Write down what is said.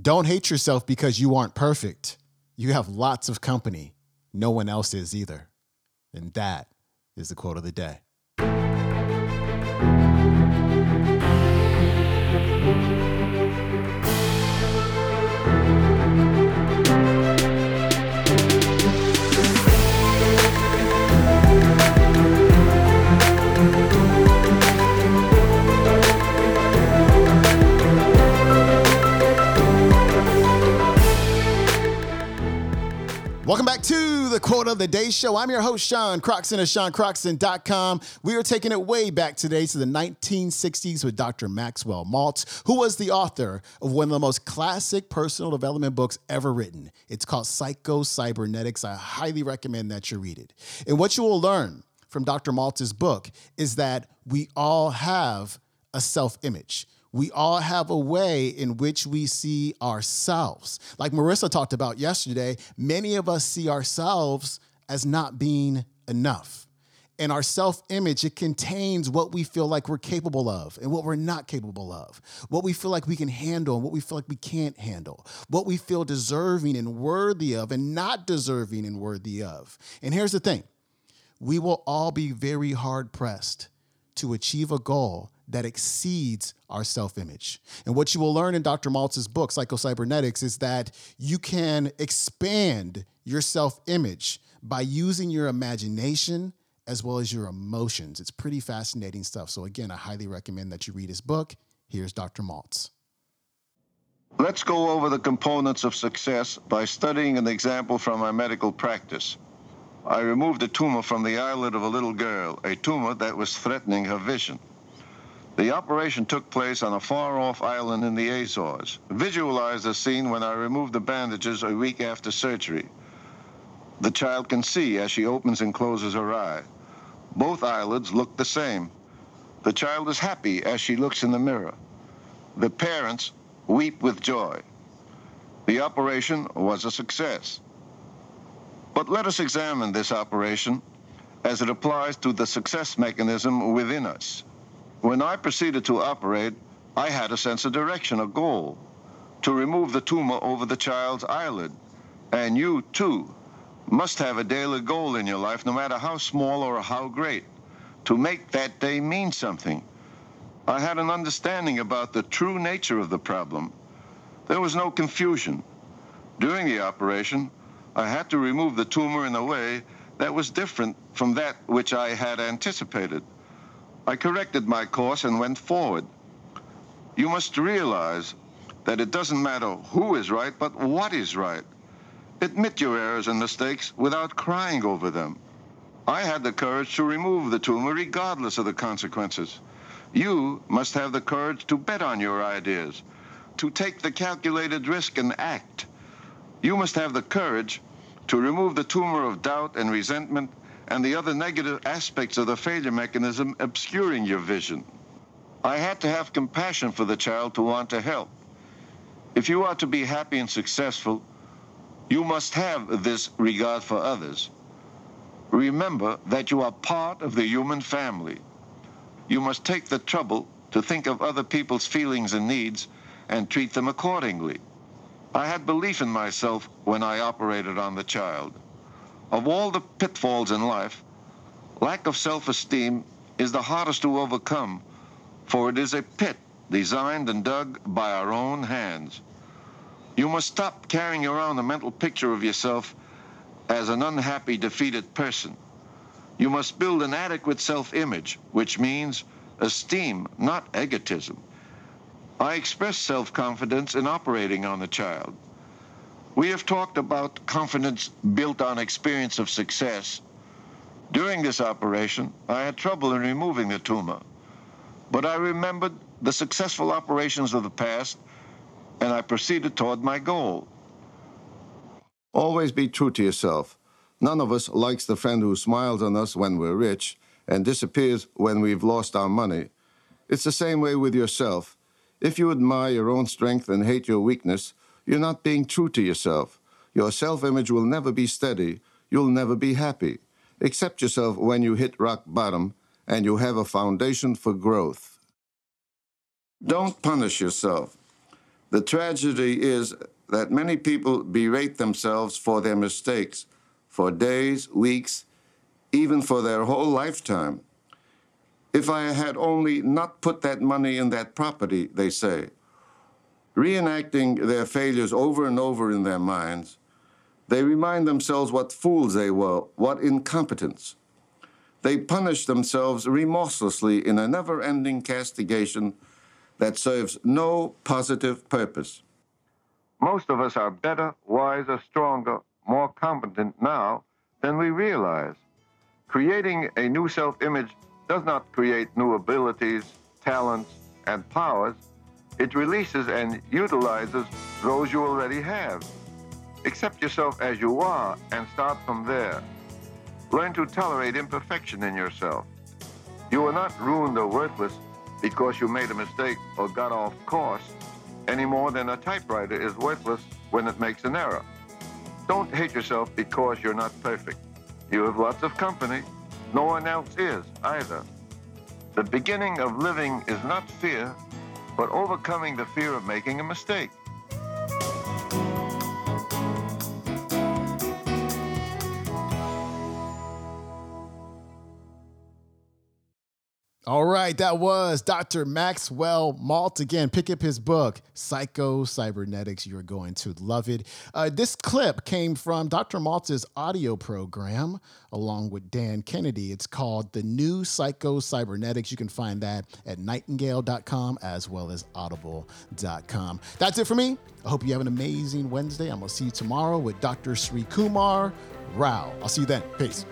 Don't hate yourself because you aren't perfect. You have lots of company. No one else is either. And that is the quote of the day. Welcome back to the Quote of the Day Show. I'm your host, Sean Croxton of SeanCroxton.com. We are taking it way back today to the 1960s with Dr. Maxwell Maltz, who was the author of one of the most classic personal development books ever written. It's called Psycho Cybernetics. I highly recommend that you read it. And what you will learn from Dr. Maltz's book is that we all have a self image we all have a way in which we see ourselves. Like Marissa talked about yesterday, many of us see ourselves as not being enough. And our self image, it contains what we feel like we're capable of and what we're not capable of, what we feel like we can handle and what we feel like we can't handle, what we feel deserving and worthy of and not deserving and worthy of. And here's the thing we will all be very hard pressed to achieve a goal that exceeds our self image. And what you will learn in Dr. Maltz's book, Psychocybernetics, is that you can expand your self image by using your imagination as well as your emotions. It's pretty fascinating stuff. So, again, I highly recommend that you read his book. Here's Dr. Maltz. Let's go over the components of success by studying an example from my medical practice. I removed a tumor from the eyelid of a little girl, a tumor that was threatening her vision. The operation took place on a far-off island in the Azores. Visualize the scene when I removed the bandages a week after surgery. The child can see as she opens and closes her eye. Both eyelids look the same. The child is happy as she looks in the mirror. The parents weep with joy. The operation was a success. But let us examine this operation as it applies to the success mechanism within us. When I proceeded to operate, I had a sense of direction, a goal, to remove the tumor over the child's eyelid. And you, too, must have a daily goal in your life, no matter how small or how great, to make that day mean something. I had an understanding about the true nature of the problem. There was no confusion. During the operation, I had to remove the tumor in a way that was different from that which I had anticipated. I corrected my course and went forward. You must realize that it doesn't matter who is right, but what is right. Admit your errors and mistakes without crying over them. I had the courage to remove the tumor regardless of the consequences. You must have the courage to bet on your ideas, to take the calculated risk and act. You must have the courage to remove the tumor of doubt and resentment and the other negative aspects of the failure mechanism obscuring your vision. I had to have compassion for the child to want to help. If you are to be happy and successful, you must have this regard for others. Remember that you are part of the human family. You must take the trouble to think of other people's feelings and needs and treat them accordingly. I had belief in myself when I operated on the child. Of all the pitfalls in life, lack of self-esteem is the hardest to overcome, for it is a pit designed and dug by our own hands. You must stop carrying around a mental picture of yourself as an unhappy, defeated person. You must build an adequate self-image, which means esteem, not egotism. I express self-confidence in operating on the child. We have talked about confidence built on experience of success. During this operation, I had trouble in removing the tumor, but I remembered the successful operations of the past and I proceeded toward my goal. Always be true to yourself. None of us likes the friend who smiles on us when we're rich and disappears when we've lost our money. It's the same way with yourself. If you admire your own strength and hate your weakness, you're not being true to yourself. Your self image will never be steady. You'll never be happy. Accept yourself when you hit rock bottom and you have a foundation for growth. Don't punish yourself. The tragedy is that many people berate themselves for their mistakes for days, weeks, even for their whole lifetime. If I had only not put that money in that property, they say. Reenacting their failures over and over in their minds, they remind themselves what fools they were, what incompetence. They punish themselves remorselessly in a never ending castigation that serves no positive purpose. Most of us are better, wiser, stronger, more competent now than we realize. Creating a new self image does not create new abilities, talents, and powers. It releases and utilizes those you already have. Accept yourself as you are and start from there. Learn to tolerate imperfection in yourself. You are not ruined or worthless because you made a mistake or got off course any more than a typewriter is worthless when it makes an error. Don't hate yourself because you're not perfect. You have lots of company. No one else is either. The beginning of living is not fear, but overcoming the fear of making a mistake. All right, that was Dr. Maxwell Maltz. Again, pick up his book, Psycho Cybernetics. You're going to love it. Uh, this clip came from Dr. Maltz's audio program along with Dan Kennedy. It's called The New Psycho Cybernetics. You can find that at nightingale.com as well as audible.com. That's it for me. I hope you have an amazing Wednesday. I'm going to see you tomorrow with Dr. Sri Kumar Rao. I'll see you then. Peace.